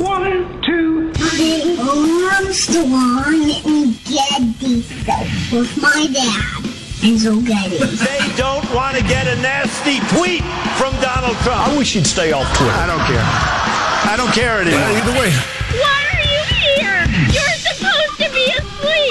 One, two, three. Armstrong and Getty with my dad. And so Getty. They don't want to get a nasty tweet from Donald Trump. I wish he'd stay off Twitter. I don't care. I don't care anymore. Well, either way. Why are you here? You're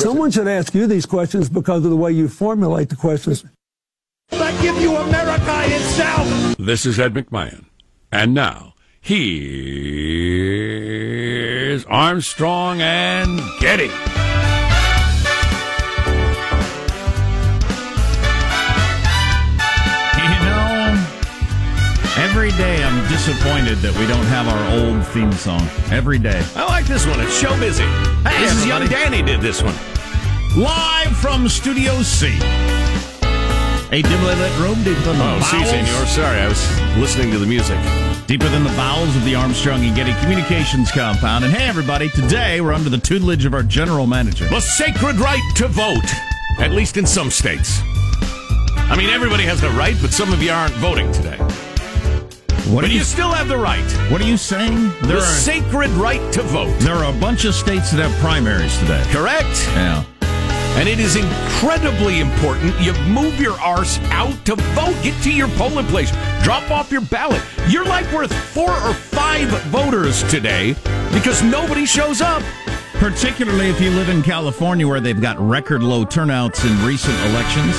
Someone should ask you these questions because of the way you formulate the questions. I give you America itself. This is Ed McMahon. And now, here's Armstrong and Getty. You know, every day I'm disappointed that we don't have our old theme song. Every day. I like this one. It's show busy. Hey, this is Young Danny did this one. Live from Studio C. A dimly lit room deeper than the Oh, see, bowels. senor. Sorry, I was listening to the music. Deeper than the bowels of the Armstrong and Getty Communications compound. And hey, everybody, today we're under the tutelage of our general manager. The sacred right to vote, at least in some states. I mean, everybody has the right, but some of you aren't voting today. What But you you, still have the right. what are you saying? There The are, sacred right to vote. there are a bunch of states that have primaries today. Correct? Yeah. And it is incredibly important you move your arse out to vote. Get to your polling place. Drop off your ballot. You're like worth four or five voters today because nobody shows up. Particularly if you live in California where they've got record low turnouts in recent elections.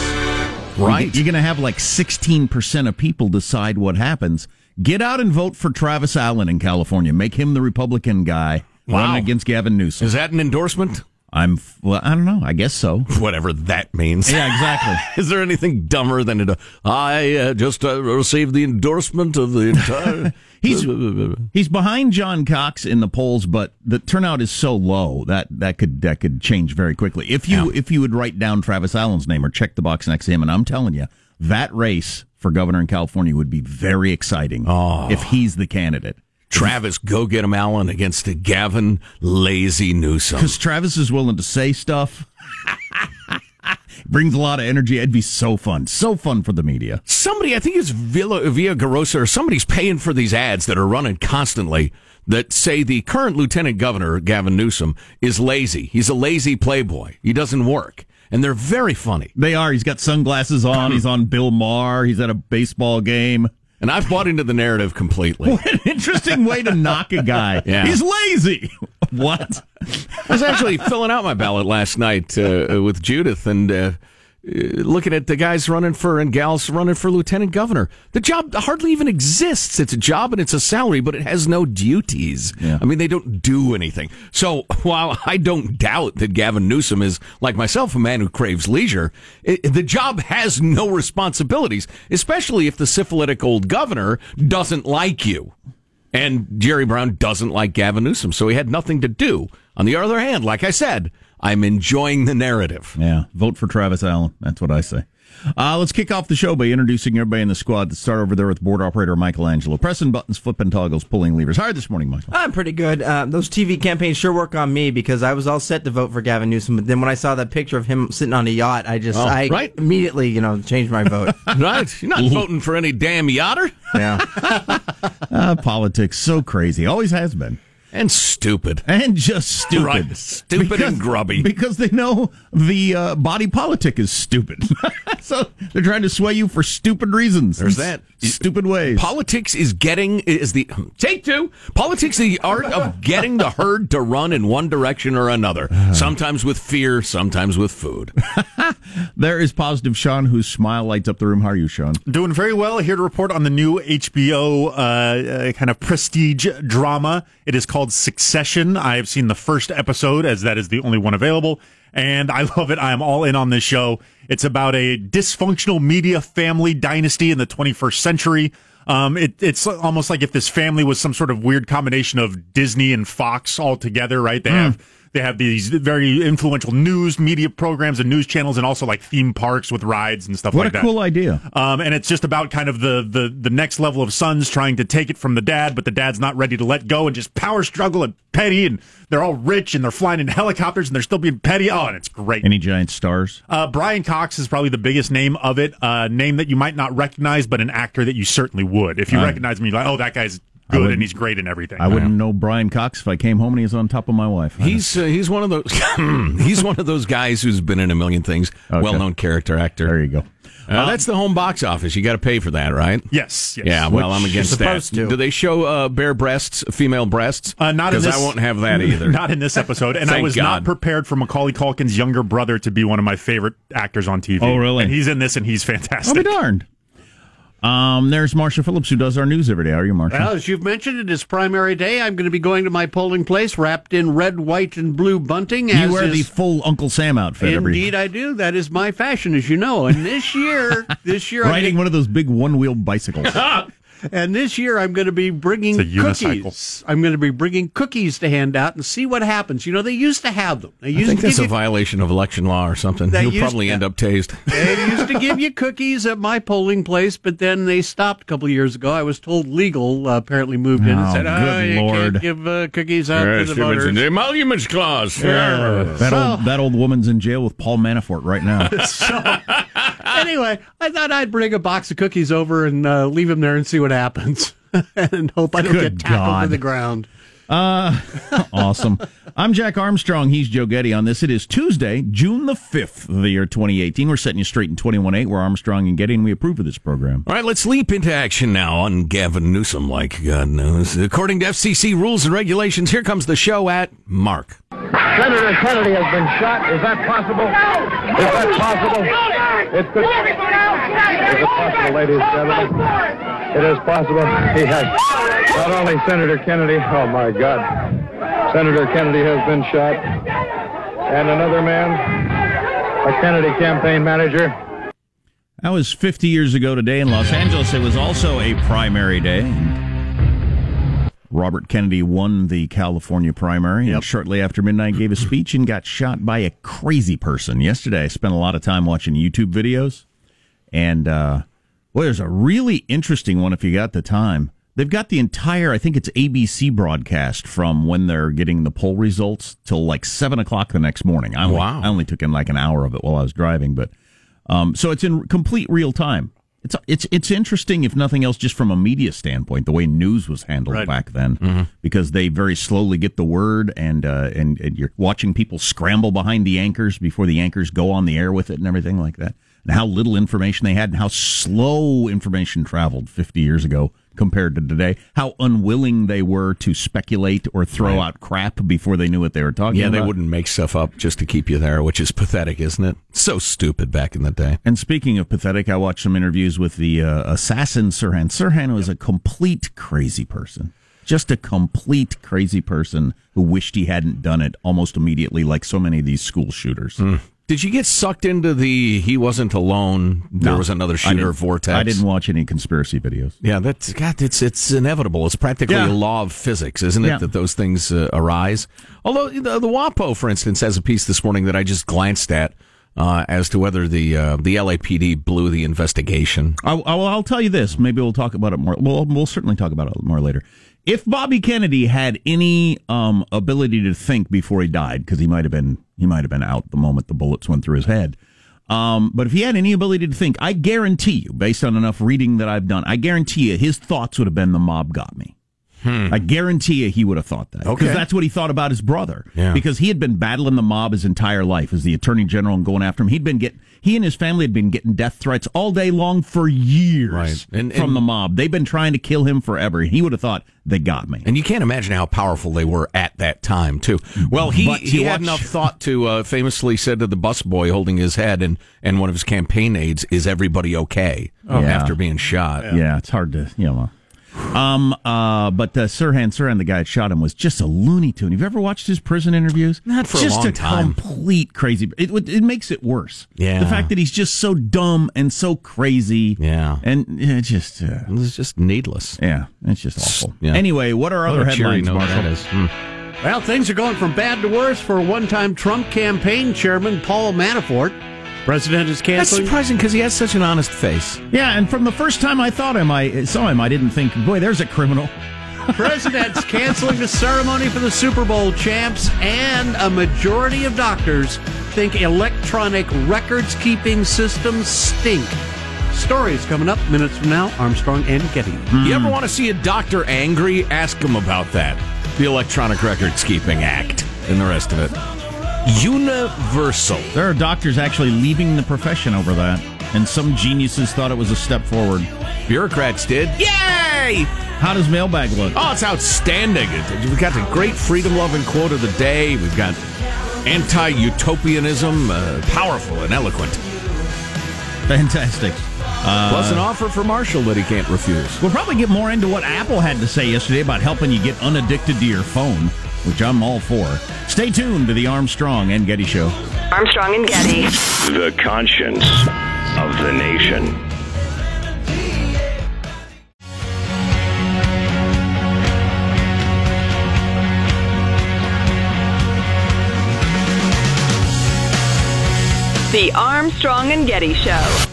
Right. You're going to have like 16% of people decide what happens. Get out and vote for Travis Allen in California. Make him the Republican guy Wow. running against Gavin Newsom. Is that an endorsement? I'm, well, I don't know. I guess so. Whatever that means. Yeah, exactly. Is there anything dumber than it? I uh, just uh, received the endorsement of the entire. He's he's behind John Cox in the polls, but the turnout is so low that that could that could change very quickly. If you if you would write down Travis Allen's name or check the box next to him, and I'm telling you, that race for governor in California would be very exciting if he's the candidate. Travis, go get him, Allen, against a Gavin Lazy Newsom. Because Travis is willing to say stuff. Brings a lot of energy. It'd be so fun. So fun for the media. Somebody, I think it's Villa, Villaraigosa, or somebody's paying for these ads that are running constantly that say the current lieutenant governor, Gavin Newsom, is lazy. He's a lazy playboy. He doesn't work. And they're very funny. They are. He's got sunglasses on. He's on Bill Maher. He's at a baseball game. And I've bought into the narrative completely. What an interesting way to knock a guy. Yeah. He's lazy. What? I was actually filling out my ballot last night uh, with Judith and uh, Uh, looking at the guys running for and gals running for lieutenant governor. The job hardly even exists. It's a job and it's a salary, but it has no duties. Yeah. I mean, they don't do anything. So while I don't doubt that Gavin Newsom is, like myself, a man who craves leisure, it, the job has no responsibilities, especially if the syphilitic old governor doesn't like you. And Jerry Brown doesn't like Gavin Newsom, so he had nothing to do. On the other hand, like I said, I'm enjoying the narrative. Yeah. Vote for Travis Allen. That's what I say. Uh, let's kick off the show by introducing everybody in the squad. Let's start over there with board operator Michelangelo. Pressing buttons, flipping toggles, pulling levers. How are you this morning, Michael? I'm pretty good. Uh, those TV campaigns sure work on me because I was all set to vote for Gavin Newsom, but then when I saw that picture of him sitting on a yacht, I just Oh, I right. immediately you know changed my vote. Right? You're not voting for any damn yachter. yeah, Uh, politics, so crazy. Always has been. And stupid. And just stupid. Right. Stupid and grubby. Because they know the uh, body politic is stupid. so they're trying to sway you for stupid reasons. There's that. Stupid ways. Politics is getting is the take two. Politics is the art of getting the herd to run in one direction or another. Sometimes with fear, sometimes with food. there is positive Sean, whose smile lights up the room. How are you, Sean? Doing very well. Here to report on the new HBO uh, uh, kind of prestige drama. It is called Succession. I have seen the first episode, as that is the only one available, and I love it. I am all in on this show. It's about a dysfunctional media family dynasty in the 21st century. Um, it, it's almost like if this family was some sort of weird combination of Disney and Fox all together, right? They have They have these very influential news media programs and news channels, and also like theme parks with rides and stuff What like that. What a cool idea. Um, and it's just about kind of the, the the next level of sons trying to take it from the dad, but the dad's not ready to let go, and just power struggle and petty, and they're all rich and they're flying in helicopters and they're still being petty. Oh, and it's great. Any giant stars? Uh, Brian Cox is probably the biggest name of it. A name that you might not recognize, but an actor that you certainly would. If you recognize me, like, oh, that guy's good wouldn't- and he's great in everything. I wouldn't know Brian Cox if I came home and he was on top of my wife. He's uh, he's one of those he's one of those guys who's been in a million things. Okay. Well known character actor. There you go. Uh, that's the home box office. You got to pay for that, right? Yes. yes. Yeah. Well, Which I'm you're against that. supposed to. Do they show uh, bare breasts, female breasts? Uh, not in because. I won't have that either. Not in this episode. And I was God. not prepared for Macaulay Culkin's younger brother to be one of my favorite actors on TV. Oh, really? And he's in this, and he's I'll fantastic. be darned. Um, there's Marshall Phillips who does our news every day. How are you, Marshall? Well, as you've mentioned, it is primary day. I'm going to be going to my polling place wrapped in red, white, and blue bunting. you wear is- the full Uncle Sam outfit every Indeed, I do. That is my fashion, as you know. And this year, this year, I'm riding one of those big one-wheel bicycles. And this year, I'm going to be bringing It's a unicycle. cookies. I'm going to be bringing cookies to hand out and see what happens. You know, they used to have them. They I think to that's a you, violation of election law or something. They You'll probably to- end up tased. they used to give you cookies at my polling place, but then they stopped a couple of years ago. I was told legal uh, apparently moved in and Oh, said, "Oh, you Lord. can't give uh, cookies out to the voters." The emoluments clause. that So- old that old woman's in jail with Paul Manafort right now. anyway, I thought I'd bring a box of cookies over and uh, leave them there and see what happens, and hope I don't Good get tackled God. to the ground. Uh, awesome. I'm Jack Armstrong. He's Joe Getty on this. It is Tuesday, June the 5th of the year 2018. We're setting you straight in 21.8. We're Armstrong and Getty, and we approve of this program. All right, let's leap into action now on Gavin Newsom, like God knows. According to FCC rules and regulations, here comes the show at Mark. Senator Kennedy has been shot. Is that possible? Is that possible? It could. Is it possible, ladies and gentlemen? It is possible. He has not only Senator Kennedy. Oh my God, Senator Kennedy has been shot, and another man, a Kennedy campaign manager. That was 50 years ago today in Los Angeles. It was also a primary day. Robert Kennedy won the California primary and shortly after midnight gave a speech and got shot by a crazy person. Yesterday, I spent a lot of time watching YouTube videos. And, uh, well, there's a really interesting one if you got the time. They've got the entire, I think it's ABC broadcast from when they're getting the poll results till like seven o'clock the next morning. I only, Wow. I only took in like an hour of it while I was driving, but um, so it's in complete real time. It's it's it's interesting, if nothing else, just from a media standpoint, the way news was handled Right. back then, because they very slowly get the word, and, uh, and and you're watching people scramble behind the anchors before the anchors go on the air with it and everything like that, and how little information they had, and how slow information traveled 50 years ago compared to today, how unwilling they were to speculate or throw Right. out crap before they knew what they were talking Yeah, about. they wouldn't make stuff up just to keep you there, which is pathetic, isn't it? So stupid back in the day. And speaking of pathetic, I watched some interviews with the uh, assassin Sirhan. Sirhan was a complete crazy person. Just a complete crazy person who wished he hadn't done it almost immediately, like so many of these school shooters. Did you get sucked into the he wasn't alone? There No, was another shooter didn't- vortex. I didn't watch any conspiracy videos. Yeah, that's God. It's it's inevitable. It's practically Yeah. a law of physics, isn't it, Yeah. that those things uh, arise? Although the, the WAPO, for instance, has a piece this morning that I just glanced at uh, as to whether the uh, the LAPD blew the investigation. I, I, well, I'll tell you this. Maybe we'll talk about it more. Well, we'll certainly talk about it more later. If Bobby Kennedy had any um, ability to think before he died, because he might have been he might have been out the moment the bullets went through his head. Um, but if he had any ability to think, I guarantee you, based on enough reading that I've done, I guarantee you his thoughts would have been the mob got me. I guarantee you he would have thought that. Because Okay. that's what he thought about his brother. Yeah. Because he had been battling the mob his entire life as the attorney general and going after him. He'd been get he and his family had been getting death threats all day long for years Right. And- from and- the mob. They've been trying to kill him forever. He would have thought they got me. And you can't imagine how powerful they were at that time, too. Well, he, But he had watch- enough thought to uh, famously said to the busboy holding his head and, and one of his campaign aides, "Is everybody okay?" Yeah. After being shot. Yeah, it's hard to you know. Um, uh, but uh, Sirhan Sirhan, the guy that shot him, was just a Looney Tune. Have you ever watched his prison interviews? Not for a just long time. complete crazy. It would- it makes it worse. Yeah. the fact that he's just so dumb and so crazy. Yeah. and yeah, it's just uh, It was just needless. yeah, it's just awful. Yeah. Anyway, what are What other a headlines? Marshall? that is. Hmm. Well, things are going from bad to worse for one time Trump campaign chairman Paul Manafort. President is canceling. That's surprising because he has such an honest face. Yeah, and from the first time I thought him, I saw him, I didn't think, boy, there's a criminal. President's canceling the ceremony for the Super Bowl champs, and a majority of doctors think electronic records keeping systems stink. Stories coming up minutes from now. Armstrong and Getty. You ever want to see a doctor angry? Ask him about that. The Electronic Records Keeping Act and the rest of it. Universal. There are doctors actually leaving the profession over that, and some geniuses thought it was a step forward. Bureaucrats did. Yay! How does mailbag look? Oh, it's outstanding. We've got the great freedom loving quote of the day. We've got anti utopianism, uh, powerful and eloquent. Fantastic. Uh, Plus, an offer for Marshall that he can't refuse. We'll probably get more into what Apple had to say yesterday about helping you get unaddicted to your phone, which I'm all for. Stay tuned to the Armstrong and Getty Show. Armstrong and Getty. The conscience of the nation. The Armstrong and Getty Show.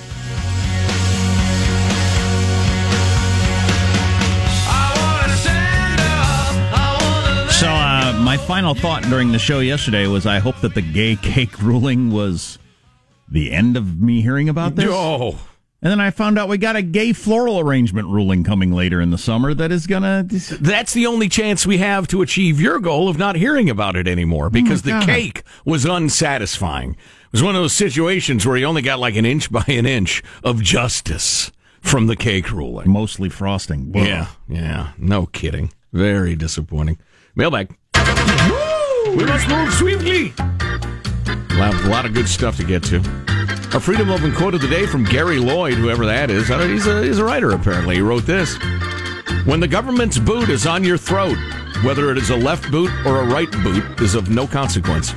So, uh, my final thought during the show yesterday was I hope that the gay cake ruling was the end of me hearing about this. Oh. And then I found out we got a gay floral arrangement ruling coming later in the summer that is going to. That's the only chance we have to achieve your goal of not hearing about it anymore oh because the cake was unsatisfying. It was one of those situations where you only got like an inch by an inch of justice from the cake ruling. Mostly frosting. Whoa. Yeah, yeah, no kidding. Very disappointing. Mailbag. We must move swiftly. Well, a lot of good stuff to get to. Our freedom loving quote of the day from Gary Lloyd, whoever that is. I don't- He's a, he's a writer, apparently. He wrote this When the government's boot is on your throat, whether it is a left boot or a right boot is of no consequence.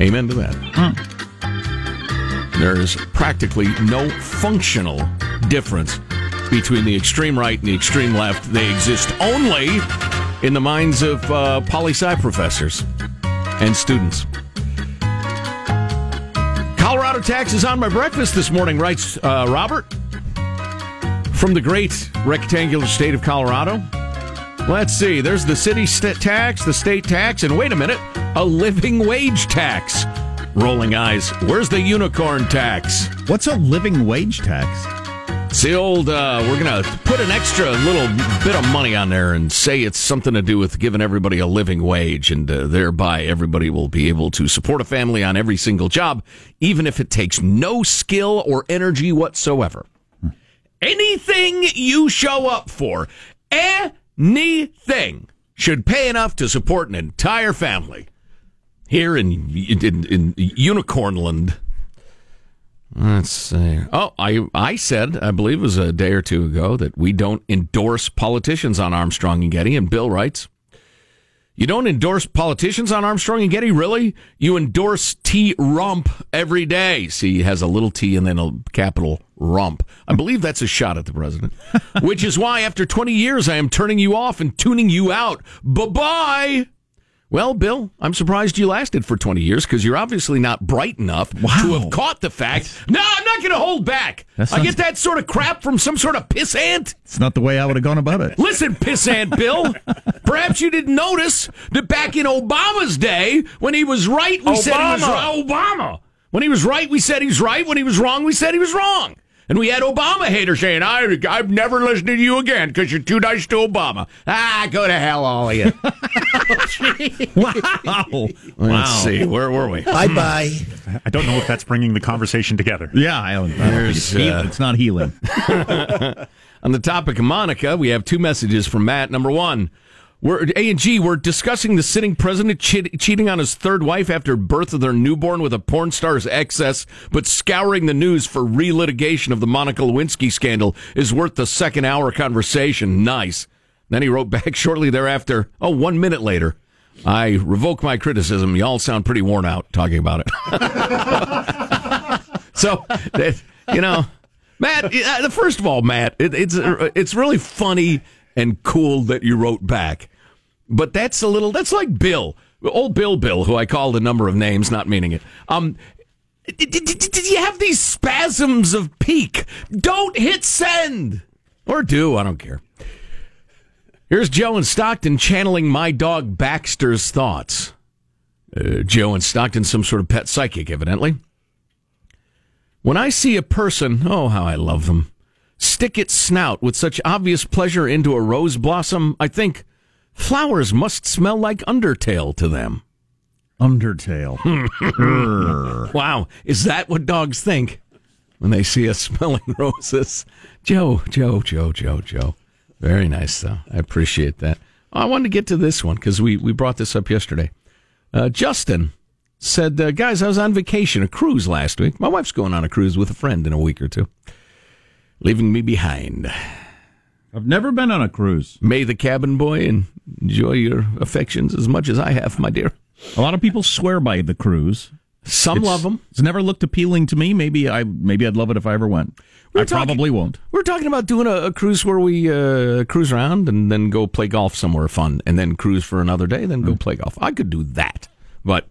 Amen to that. Hmm. There's practically no functional difference between the extreme right and the extreme left. They exist only in the minds of uh, poli sci professors and students. Colorado taxes on my breakfast this morning, writes uh, Robert from the great rectangular state of Colorado. Let's see. There's the city st- tax, the state tax, and wait a minute, a living wage tax. Rolling eyes. Where's the unicorn tax? What's a living wage tax? It's the old, uh, we're going to put an extra little bit of money on there and say it's something to do with giving everybody a living wage, and uh, thereby everybody will be able to support a family on every single job, even if it takes no skill or energy whatsoever. Anything you show up for, anything, should pay enough to support an entire family. Here in, in, in Unicornland. Let's see. Oh, I I said I believe it was a day or two ago that we don't endorse politicians on Armstrong and Getty, and Bill writes, "You don't endorse politicians on Armstrong and Getty, really? You endorse T Rump every day. See, he has a little T and then a capital Rump. I believe that's a shot at the president. Which is why, after 20 years, I am turning you off and tuning you out. Bye bye." Well, Bill, I'm surprised you lasted for 20 years because you're obviously not bright enough to have caught the fact. No, I'm not going to hold back. That I get that sort of crap from some sort of pissant. It's not the way I would have gone about it. Listen, pissant Bill, perhaps you didn't notice that back in Obama's day, when he was right, we said he was Obama. right. Obama. When he was right, we said he was right. When he was wrong, we said he was wrong. And we had Obama haters saying, I, I'm never listening to you again because you're too nice to Obama. Ah, go to hell, all of you. Wow. Let's see. Where were we? Bye bye. I don't know if that's bringing the conversation together. Yeah, I don't, I don't think it's, uh, it's not healing. On the topic of Monica, we have two messages from Matt. Number one, we're A and G. We're discussing the sitting president cheat, cheating on his third wife after birth of their newborn with a porn star's excess, but scouring the news for relitigation of the Monica Lewinsky scandal is worth the second hour conversation. Nice. Then he wrote back shortly thereafter. Oh, one minute later. I revoke my criticism. Y'all sound pretty worn out talking about it. so, you know, Matt. uh, First of all, Matt, it, it's it's really funny and cool that you wrote back. But that's a little, that's like Bill, old Bill Bill, who I called a number of names, not meaning it. Um, did, you have these spasms of pique? Don't hit send! Or do, I don't care. Here's Joe in Stockton channeling my dog Baxter's thoughts. Uh, Joe in Stockton, some sort of pet psychic, evidently. When I see a person, oh, how I love them, stick its snout with such obvious pleasure into a rose blossom, I think flowers must smell like Undertale to them. Undertale. wow. Is that what dogs think when they see us smelling roses? Joe, Joe, Joe, Joe, Joe. Very nice, though. I appreciate that. I wanted to get to this one because we, we brought this up yesterday. Uh, Justin said, uh, Guys, I was on vacation, a cruise last week. My wife's going on a cruise with a friend in a week or two, leaving me behind. I've never been on a cruise. May the cabin boy enjoy your affections as much as I have, my dear. A lot of people swear by the cruise. Some it's, love them. It's never looked appealing to me. Maybe I maybe I'd love it if I ever went. We're I talking, probably won't. We're talking about doing a, a cruise where we uh, cruise around and then go play golf somewhere fun, and then cruise for another day, then go mm. play golf. I could do that, but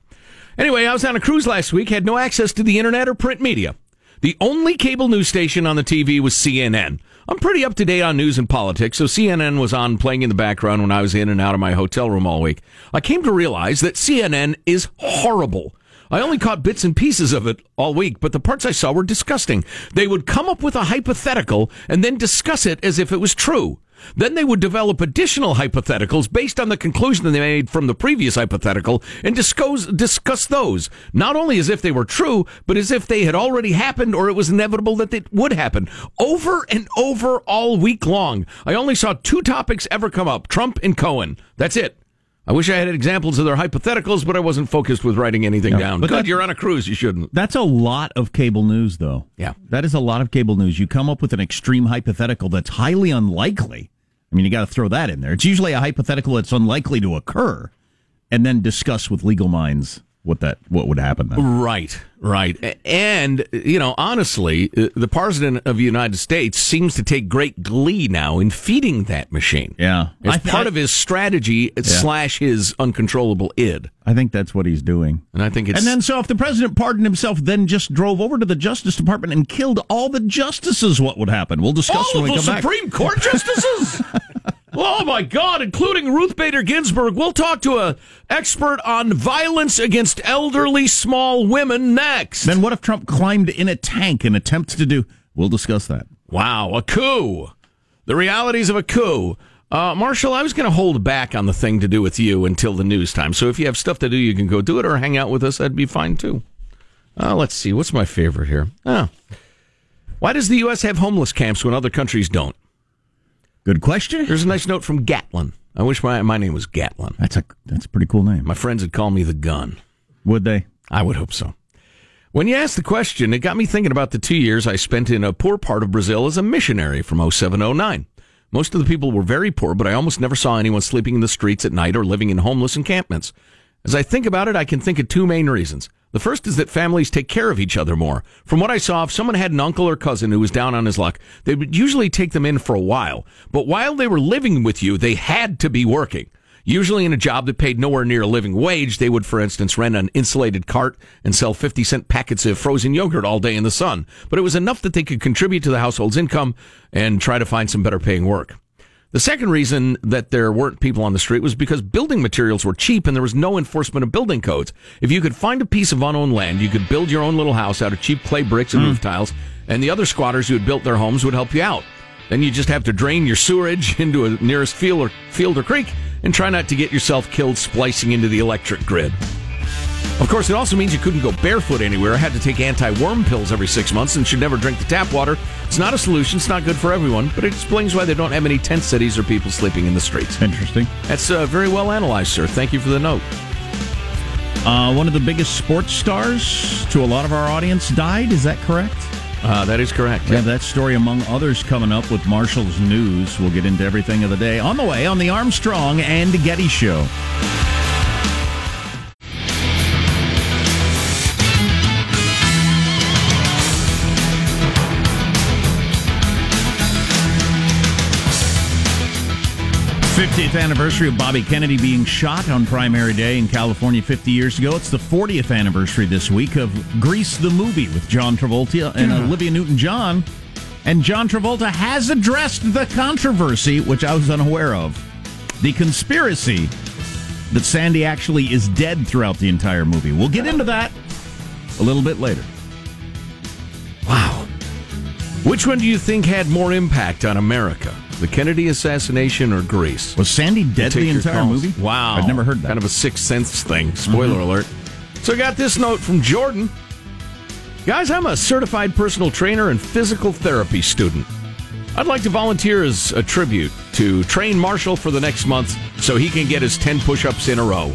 anyway, I was on a cruise last week. Had no access to the internet or print media. The only cable news station on the TV was CNN. I'm pretty up to date on news and politics, so CNN was on playing in the background when I was in and out of my hotel room all week. I came to realize that CNN is horrible. I only caught bits and pieces of it all week, but the parts I saw were disgusting. They would come up with a hypothetical and then discuss it as if it was true. Then they would develop additional hypotheticals based on the conclusion that they made from the previous hypothetical and discuss, discuss those, not only as if they were true, but as if they had already happened or it was inevitable that it would happen. Over and over all week long. I only saw two topics ever come up Trump and Cohen. That's it. I wish I had examples of their hypotheticals, but I wasn't focused with writing anything no, down. But Good, you're on a cruise. You shouldn't. That's a lot of cable news, though. Yeah. That is a lot of cable news. You come up with an extreme hypothetical that's highly unlikely. I mean, you got to throw that in there. It's usually a hypothetical that's unlikely to occur, and then discuss with legal minds what that what would happen then. Right, right, and you know, honestly, uh, the president of the United States seems to take great glee now in feeding that machine. Yeah, as part of his strategy yeah. slash his uncontrollable id. I think that's what he's doing, and I think it's. And then, so if the president pardoned himself, then just drove over to the Justice Department and killed all the justices, what would happen? We'll discuss all when we come back. Supreme Court justices. Oh my God, including Ruth Bader Ginsburg. We'll talk to a expert on violence against elderly small women next. Then what if Trump climbed in a tank and attempts to do? We'll discuss that. Wow, a coup. The realities of a coup. Uh, Marshall, I was going to hold back on the thing to do with you until the news time. So if you have stuff to do, you can go do it or hang out with us. That'd be fine too. Uh, let's see. What's my favorite here? Oh. Why does the U.S. have homeless camps when other countries don't? Good question. There's a nice note from Gatlin. I wish my my name was Gatlin. That's a that's a pretty cool name. My friends would call me the gun. Would they? I would hope so. When you asked the question, it got me thinking about the two years I spent in a poor part of Brazil as a missionary from 0709. Most of the people were very poor, but I almost never saw anyone sleeping in the streets at night or living in homeless encampments. As I think about it, I can think of two main reasons. The first is that families take care of each other more. From what I saw, if someone had an uncle or cousin who was down on his luck, they would usually take them in for a while. But while they were living with you, they had to be working. Usually in a job that paid nowhere near a living wage, they would, for instance, rent an insulated cart and sell 50 cent packets of frozen yogurt all day in the sun. But it was enough that they could contribute to the household's income and try to find some better paying work. The second reason that there weren't people on the street was because building materials were cheap and there was no enforcement of building codes. If you could find a piece of unowned land, you could build your own little house out of cheap clay bricks and mm. roof tiles, and the other squatters who had built their homes would help you out. Then you just have to drain your sewerage into a nearest field or field or creek and try not to get yourself killed splicing into the electric grid. Of course, it also means you couldn't go barefoot anywhere, I had to take anti worm pills every six months, and should never drink the tap water. It's not a solution, it's not good for everyone, but it explains why they don't have any tent cities or people sleeping in the streets. Interesting. That's uh, very well analyzed, sir. Thank you for the note. Uh, one of the biggest sports stars to a lot of our audience died. Is that correct? Uh, that is correct. We have that story among others coming up with Marshall's news. We'll get into everything of the day on the way on the Armstrong and Getty Show. 50th anniversary of Bobby Kennedy being shot on primary day in California 50 years ago. It's the 40th anniversary this week of Grease the movie with John Travolta and Olivia Newton John. And John Travolta has addressed the controversy, which I was unaware of. The conspiracy that Sandy actually is dead throughout the entire movie. We'll get into that a little bit later. Wow. Which one do you think had more impact on America? The Kennedy assassination or Grease? Was Sandy dead the entire calls. movie? Wow. I've never heard that. Kind of a sixth sense thing. Spoiler Mhm. alert. So I got this note from Jordan. Guys, I'm a certified personal trainer and physical therapy student. I'd like to volunteer as a tribute to train Marshall for the next month so he can get his 10 push ups in a row.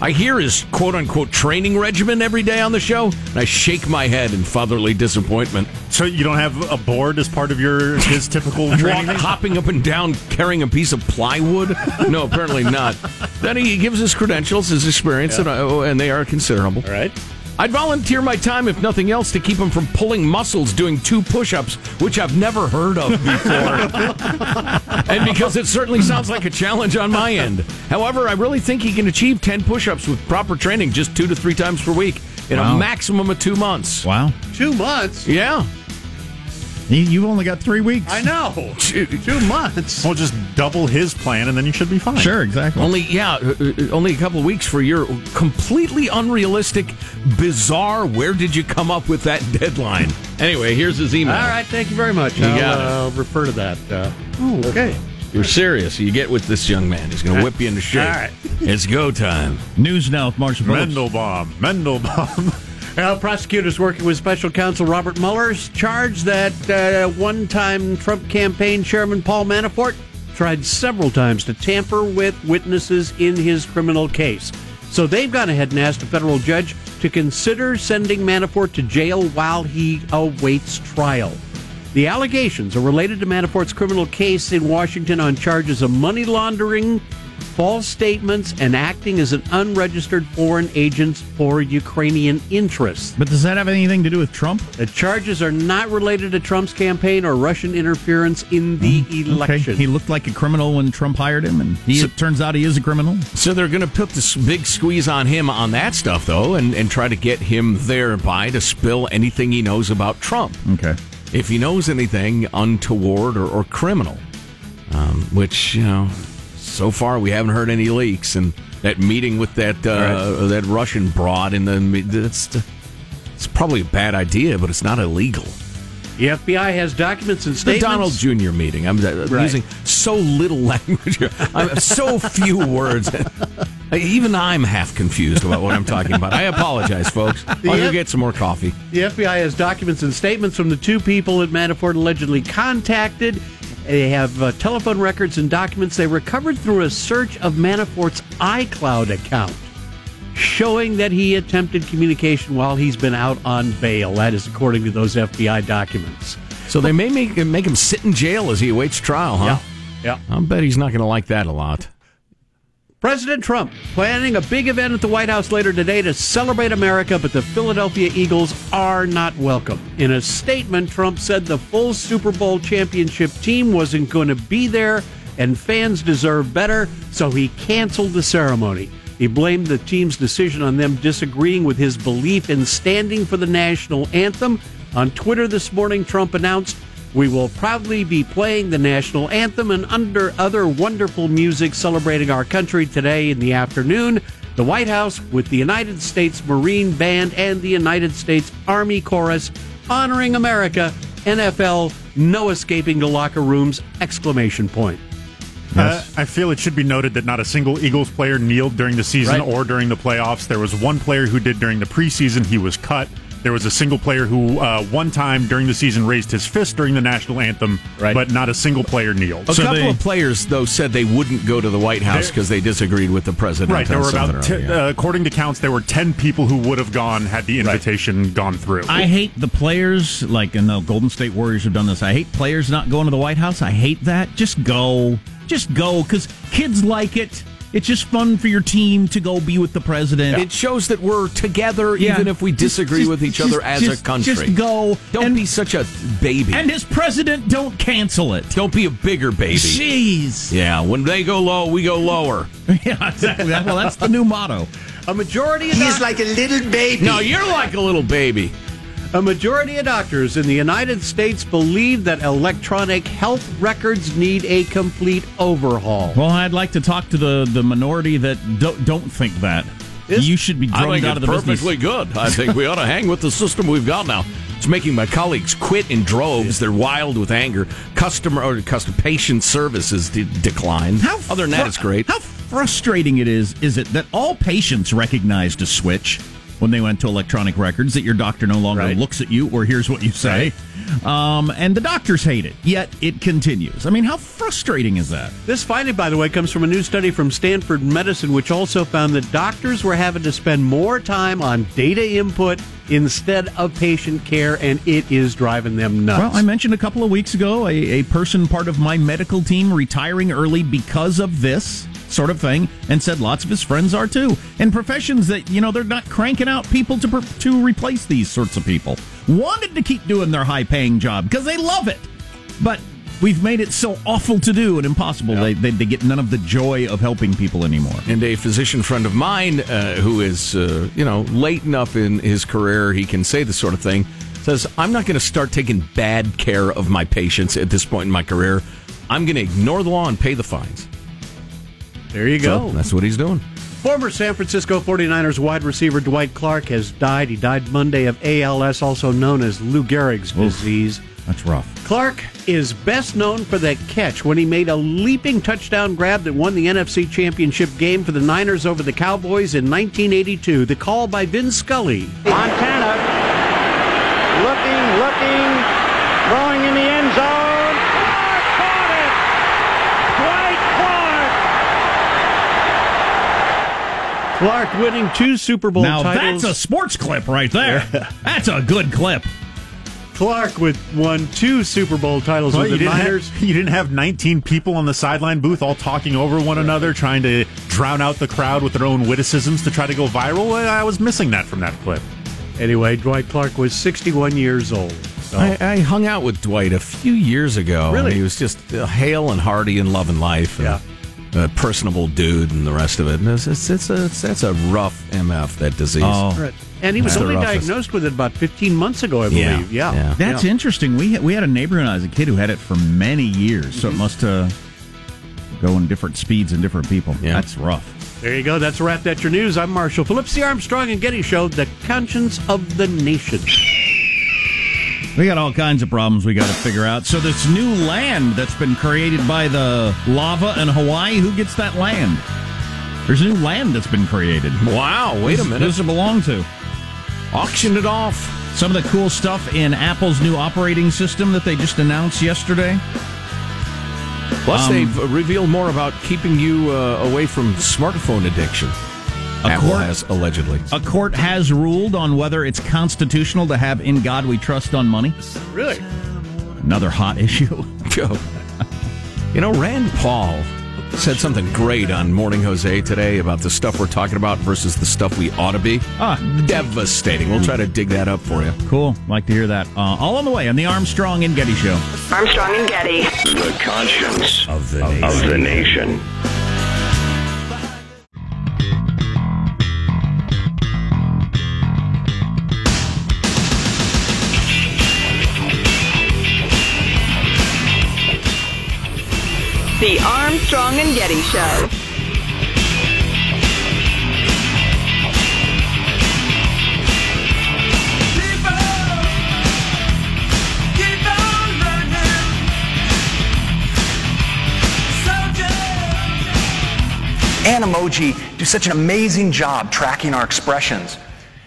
I hear his quote unquote training regimen every day on the show, and I shake my head in fatherly disappointment. So you don't have a board as part of your his typical Walk, training? thing? hopping up and down carrying a piece of plywood? No, apparently not. Then he gives his credentials, his experience, and, uh, and they are considerable. All right. I'd volunteer my time, if nothing else, to keep him from pulling muscles doing two push ups, which I've never heard of before. and because it certainly sounds like a challenge on my end. However, I really think he can achieve 10 push ups with proper training just two to three times per week in Wow. a maximum of two months. Wow. Two months. Yeah. You- You've only got three weeks. I know. Two, months. Well, just double his plan, and then you should be fine. Sure, exactly. Only, yeah, uh, uh, only a couple of weeks for your completely unrealistic, bizarre, where did you come up with that deadline? Anyway, here's his email. All right. Thank you very much. You I'll got it. uh, refer to that. Uh, oh, okay. You're serious. You get with this young man. He's going to whip you into shape. All right. It's go time. News now with Marshall Mendelbaum. Mendelbaum. Well, prosecutors working with special counsel Robert Mueller's charged that uh, one time Trump campaign chairman Paul Manafort tried several times to tamper with witnesses in his criminal case. So they've gone ahead and asked a federal judge to consider sending Manafort to jail while he awaits trial. The allegations are related to Manafort's criminal case in Washington on charges of money laundering, false statements, and acting as an unregistered foreign agent for Ukrainian interests. But does that have anything to do with Trump? The charges are not related to Trump's campaign or Russian interference in the election. Okay. He looked like a criminal when Trump hired him, and he So- it turns out he is a criminal. So they're going to put this big squeeze on him on that stuff, though, and, and try to get him thereby to spill anything he knows about Trump. Okay. If he knows anything untoward or, or criminal, um, which, you know, so far we haven't heard any leaks. And that meeting with that uh, that Russian broad in the that's it's probably a bad idea, but it's not illegal. The FBI has documents and statements. The. Donald Jr. meeting. I'm uh, Right. using so little language, I'm, so few words. Even I'm half confused about what I'm talking about. I apologize, folks. I'll go F- get some more coffee. The FBI has documents and statements from the two people that Manafort allegedly contacted. They have uh, telephone records and documents they recovered through a search of Manafort's iCloud account, showing that he attempted communication while he's been out on bail. That is according to those FBI documents. So they may make, make him sit in jail as he awaits trial, huh? Yeah. I'll bet he's not going to like that a lot. President Trump planning a big event at the White House later today to celebrate America, but the Philadelphia Eagles are not welcome. In a statement, Trump said the full Super Bowl championship team wasn't going to be there and fans deserve better, so he canceled the ceremony. He blamed the team's decision on them disagreeing with his belief in standing for the national anthem. On Twitter this morning, Trump announced we will proudly be playing the national anthem and under other wonderful music celebrating our country today in the afternoon. The White House with the United States Marine Band and the United States Army Chorus honoring America. NFL, no escaping the locker rooms! Exclamation point. Uh, I feel it should be noted that not a single Eagles player kneeled during the season Right. or during the playoffs. There was one player who did during the preseason. He was cut. There was a single player who, uh, one time during the season, raised his fist during the national anthem, Right. but not a single player kneeled. A couple of players, though, said they wouldn't go to the White House because they disagreed with the president. Right, there were about, t- yeah. uh, according to counts, there were 10 people who would have gone had the invitation gone through. I hate the players, like, and the Golden State Warriors have done this. I hate players not going to the White House. I hate that. Just go. Just go, because kids like it. It's just fun for your team to go be with the president. It shows that we're together, Yeah. even if we disagree just- with each just- other as just- a country. just go Don't be such a baby. And as president, don't cancel it. Don't be a bigger baby. Jeez. Yeah, when they go low, we go lower. yeah, exactly. Well, that's the new motto. A majority of He's doc- like a little baby. No, you're like a little baby. A majority of doctors in the United States believe that electronic health records need a complete overhaul. Well, I'd like to talk to the, the minority that don't, don't think that. you should be I drummed think out it's of the perfectly business. good. I think we ought to hang with the system we've got now. It's making my colleagues quit in droves. They're wild with anger. Customer or customer patient services de- decline. How Other than that, it's great. How frustrating it is, is it that all patients recognized a switch when they went to electronic records that your doctor no longer Right. looks at you or hears what you say? Um, and the doctors hate it, yet it continues. I mean, how frustrating is that? This finding, by the way, comes from a new study from Stanford Medicine, which also found that doctors were having to spend more time on data input instead of patient care, and it is driving them nuts. Well, I mentioned a couple of weeks ago a, a person part of my medical team retiring early because of this sort of thing, and said lots of his friends are too. And professions that you know they're not cranking out people to to replace these sorts of people. Wanted to keep doing their high paying job because they love it, but. We've made it so awful to do and impossible. They, they, they get none of the joy of helping people anymore. And a physician friend of mine uh, who is, uh, you know, late enough in his career, he can say this sort of thing, says, I'm not going to start taking bad care of my patients at this point in my career. I'm going to ignore the law and pay the fines. There you So go. that's what he's doing. Former San Francisco 49ers wide receiver Dwight Clark has died. He died Monday of ALS, also known as Lou Gehrig's disease. That's rough. Clark is best known for that catch when he made a leaping touchdown grab that won the NFC Championship game for the Niners over the Cowboys in 1982. The call by Vin Scully. Montana looking, looking, throwing in the end zone. Clark caught it! Dwight Clark! Clark winning two Super Bowl Now titles. that's a sports clip right there. That's a good clip. Clark with won two Super Bowl titles Well, with you, the didn't Niners. have, you didn't have 19 people on the sideline booth all talking over one another, trying to drown out the crowd with their own witticisms to try to go viral. I was missing that from that clip. Anyway, Dwight Clark was 61 years old. So, I, I hung out with Dwight a few years ago. Really? He was just uh, hale and hearty and loving life. And Yeah. A personable dude and the rest of it. And it's, it's, it's a, it's, that's a rough MF, that disease. Oh. Right. and he was That's only diagnosed with it about 15 months ago, I believe. Yeah, Yeah. yeah. That's Yeah. interesting. We had, we had a neighbor when I was a kid who had it for many years, so it must uh, go in different speeds in different people. Yeah. That's rough. There you go. That's a wrap. That's your news. I'm Marshall Phillips, the Armstrong and Getty Show, the conscience of the nation. We got all kinds of problems we got to figure out. So this new land that's been created by the lava in Hawaii, who gets that land? There's new land that's been created. Wow, wait a minute. does it belong to? Auction it off. Some of the cool stuff in Apple's new operating system that they just announced yesterday. Plus, Um, they've revealed more about keeping you uh, away from smartphone addiction. A Apple court- has allegedly. A court has ruled on whether it's constitutional to have "In God We Trust" on money. Really? Another hot issue. Go. You know, Rand Paul said something great on Morning Jose today about the stuff we're talking about versus the stuff we ought to be. Ah, Devastating. We'll try to dig that up for you. cool. Like to hear that. Uh, all on the way on the Armstrong and Getty Show. Armstrong and Getty. The conscience of the nation. Of the nation. The Armstrong and Getty Show. Animoji do such an amazing job tracking our expressions.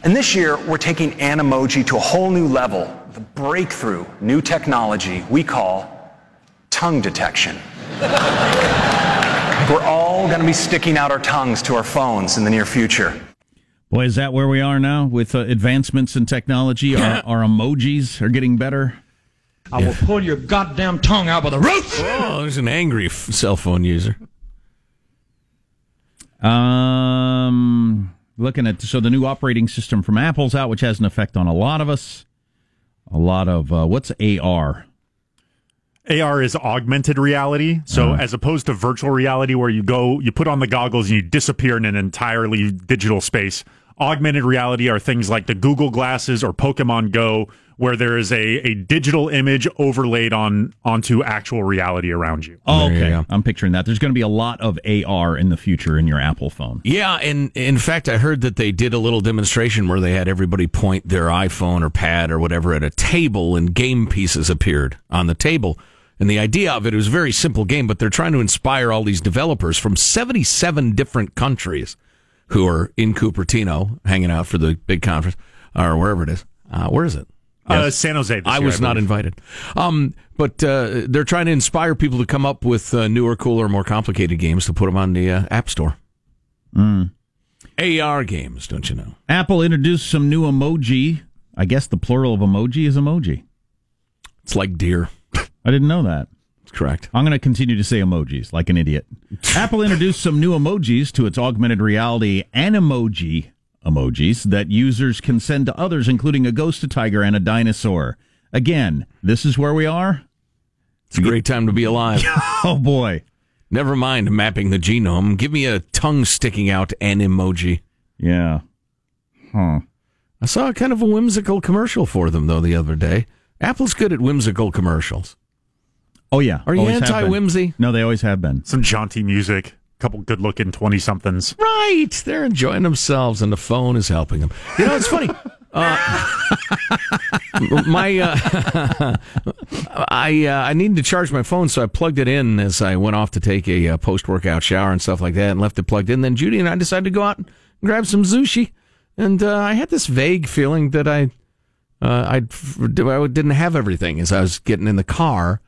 And this year, we're taking Animoji to a whole new level, the breakthrough new technology we call tongue detection. We're all going to be sticking out our tongues to our phones in the near future. Boy, is that where we are now with uh, advancements in technology? Our, our emojis are getting better. I will pull your goddamn tongue out by the roots. Oh, there's an angry f- cell phone user. Um, looking at so the new operating system from Apple's out, which has an effect on a lot of us. A lot of uh, what's AR? AR is augmented reality. So Uh-huh. as opposed to virtual reality where you go, you put on the goggles and you disappear in an entirely digital space. Augmented reality are things like the Google glasses or Pokemon Go where there is a, a digital image overlaid on onto actual reality around you. Oh, okay, I'm picturing that. There's going to be a lot of AR in the future in your Apple phone. Yeah, and in fact, I heard that they did a little demonstration where they had everybody point their iPhone or pad or whatever at a table, and game pieces appeared on the table. And the idea of it, it was a very simple game, but they're trying to inspire all these developers from 77 different countries who are in Cupertino hanging out for the big conference or wherever it is. Uh, where is it? Uh, San Jose. This I year, was not invited. Um, but uh, they're trying to inspire people to come up with uh, newer, cooler, more complicated games to put them on the uh, App Store. Mm. AR games, don't you know? Apple introduced some new emoji. I guess the plural of emoji is emoji. It's like deer. I didn't know that. Correct. I'm going to continue to say emojis like an idiot. Apple introduced some new emojis to its augmented reality and Animoji emojis that users can send to others, including a ghost, a tiger, and a dinosaur. Again, this is where we are. It's a great time to be alive. oh boy. Never mind mapping the genome. Give me a tongue sticking out an emoji. Yeah. Huh. I saw a kind of a whimsical commercial for them though the other day. Apple's good at whimsical commercials. Oh yeah. Are you Always anti-whimsy? No, they always have been. Some jaunty music, a couple good looking 20 somethings. Right. They're enjoying themselves and the phone is helping them. You know, it's funny. Uh, my uh, I uh, I needed to charge my phone, so I plugged it in as I went off to take a uh, post workout shower and stuff like that, and left it plugged in. Then Judy and I decided to go out and grab some sushi, and uh, I had this vague feeling that I uh, I'd, I didn't have everything as I was getting in the car.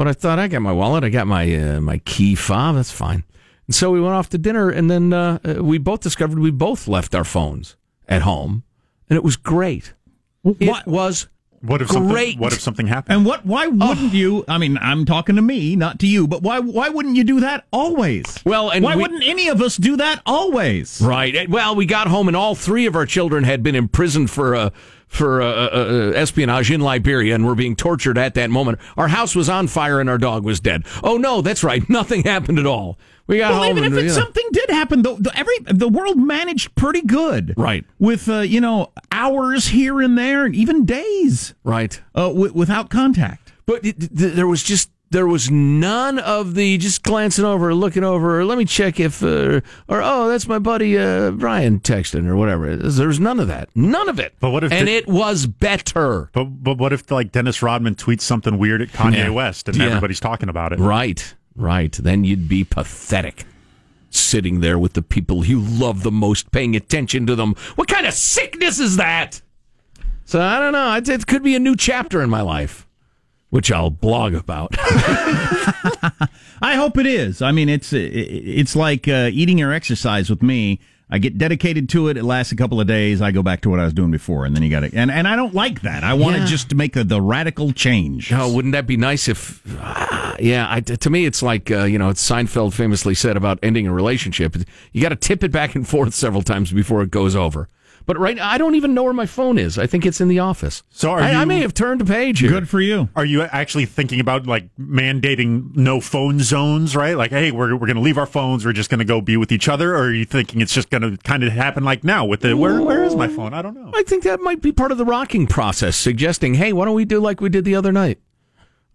But I thought I got my wallet, I got my uh, my key fob, that's fine. And so we went off to dinner, and then uh, we both discovered we both left our phones at home, and it was great. It was What if great. something? What if something happened? And what? Why wouldn't you? I mean, I'm talking to me, not to you. But why? Why wouldn't you do that always? Well, and why we- wouldn't any of us do that always? Right. Well, we got home, and all three of our children had been imprisoned for uh, for uh, uh, uh, espionage in Liberia, and we were being tortured at that moment. Our house was on fire, and our dog was dead. Oh no, that's right. Nothing happened at all. We got Well, home, even if it, something did happen, though, the, every the world managed pretty good, Right. With uh, you know hours here and there, and even days, right. uh, w- without contact. But it, th- there was just there was none of the just glancing over, looking over, or let me check if, uh, or oh, that's my buddy uh, Brian texting or whatever. There's none of that, none of it. But what if and the- it was better, But but what if like Dennis Rodman tweets something weird at Kanye Yeah. West and Yeah. everybody's talking about it? right? Right. Then you'd be pathetic. Sitting there with the people you love the most, paying attention to them. What kind of sickness is that? So I don't know. It, it could be a new chapter in my life, which I'll blog about. I hope it is. I mean, it's it's like uh, eating or exercise with me. I get dedicated to it. It lasts a couple of days. I go back to what I was doing before, and then you got to. And and I don't like that. I want to Yeah. just make a, the radical change. Oh, wouldn't that be nice if? ah, yeah, I, to me, it's like uh, you know, it's Seinfeld famously said about ending a relationship. You got to tip it back and forth several times before it goes over. But right, now, I don't even know where my phone is. I think it's in the office. So I, I may have turned a page here. Good for you. Are you actually thinking about like mandating no phone zones, right? Like, hey, we're we're going to leave our phones. We're just going to go be with each other, or are you thinking it's just going to kind of happen like now with the where where is my phone? I don't know. I think that might be part of the rocking process, suggesting, "Hey, why don't we do like we did the other night?"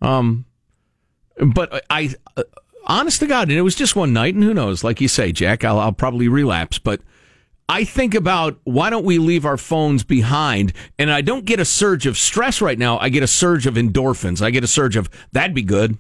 Um, but I, uh, honest to God, and it was just one night, and who knows? Like you say, Jack, I'll, I'll probably relapse, but. I think about why don't we leave our phones behind? And I don't get a surge of stress right now. I get a surge of endorphins. I get a surge of that'd be good.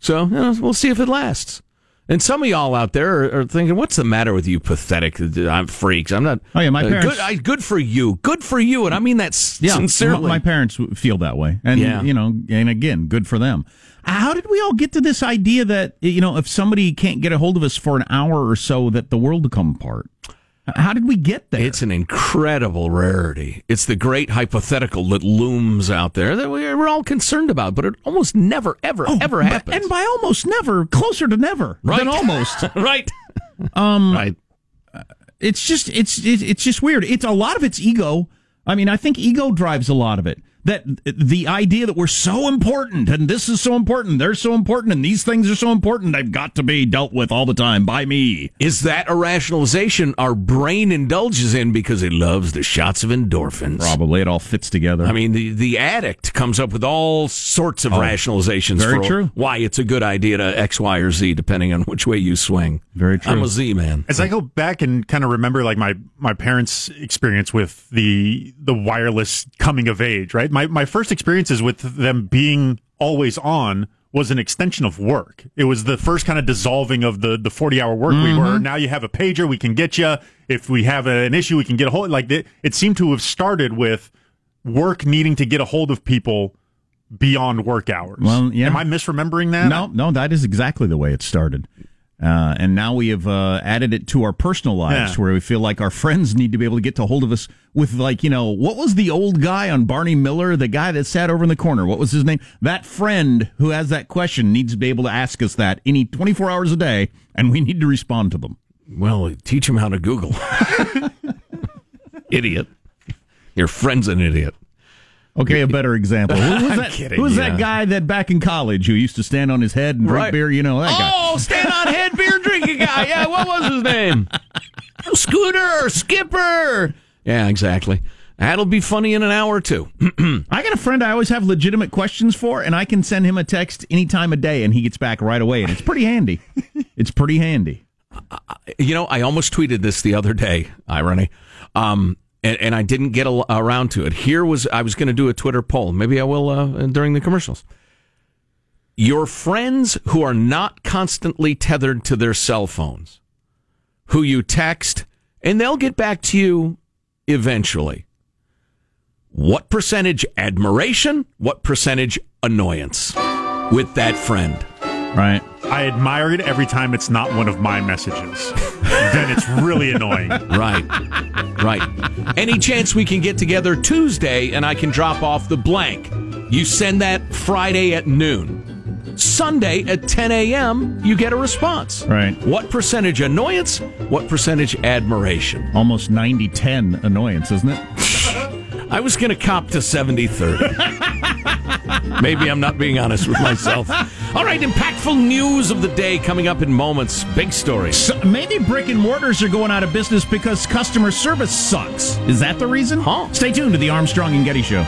So you know, we'll see if it lasts. And some of y'all out there are, are thinking, "What's the matter with you, pathetic? I'm freaks. I'm not." Oh, yeah, my uh, parents- Good, I, good for you. Good for you. And I mean that s- Yeah, sincerely. My, my parents feel that way, and Yeah. you know, and again, good for them. How did we all get to this idea that you know, if somebody can't get a hold of us for an hour or so, that the world will come apart? How did we get there? It's an incredible rarity. It's the great hypothetical that looms out there that we're all concerned about, but it almost never, ever, ever happens. and by almost never, closer to never Right. than almost. right. Um, Right. it's just it's it's just weird. It's a lot of it's ego. I mean, I think ego drives a lot of it. That the idea that we're so important and this is so important, they're so important, and these things are so important, they've got to be dealt with all the time by me. Is that a rationalization our brain indulges in because it loves the shots of endorphins? Probably it all fits together. I mean, the, the addict comes up with all sorts of Oh, rationalizations very for true. why it's a good idea to X, Y, or Z, depending on which way you swing. Very true. I'm a Z man. As I go back and kind of remember like my my parents' experience with the the wireless coming of age, right? My my first experiences with them being always on was an extension of work. It was the first kind of dissolving of the the 40-hour work week Mm-hmm. where now you have a pager, we can get you. If we have an issue, we can get a hold like it, it seemed to have started with work needing to get a hold of people beyond work hours. Well, yeah. Am I misremembering that? No, no, that is exactly the way it started. Uh, and now we have uh, added it to our personal lives Yeah. where we feel like our friends need to be able to get to hold of us with, like, you know, what was the old guy on Barney Miller, the guy that sat over in the corner? What was his name? That friend who has that question needs to be able to ask us that any 24 hours a day, and we need to respond to them. Well, teach him how to Google. idiot. Your friend's an idiot. Okay, a better example. Who was I'm that, kidding, who was yeah. that guy that back in college who used to stand on his head and drink Right. beer? You know, that guy. Oh, stand on head beer drinking guy. Yeah, what was his name? Scooter, Skipper. Yeah, exactly. That'll be funny in an hour or two. I got a friend I always have legitimate questions for, and I can send him a text any time of day, and he gets back right away, and it's pretty handy. it's pretty handy. You know, I almost tweeted this the other day. Irony. Um, and, and I didn't get a, around to it. Here was I was going to do a Twitter poll. Maybe I will uh, during the commercials. Your friends who are not constantly tethered to their cell phones, who you text, and they'll get back to you eventually. What percentage admiration? What percentage annoyance with that friend? Right. I admire it every time it's not one of my messages. then it's really annoying. Right. Right. Any chance we can get together Tuesday and I can drop off the blank? You send that Friday at noon. Sunday at 10 a.m., you get a response. Right. What percentage annoyance? What percentage admiration? Almost 90 10 annoyance, isn't it? I was going to cop to 70 30. Maybe I'm not being honest with myself. All right, impactful news of the day coming up in moments. Big stories. So maybe brick and mortars are going out of business because customer service sucks. Is that the reason? Huh. Stay tuned to the Armstrong and Getty Show.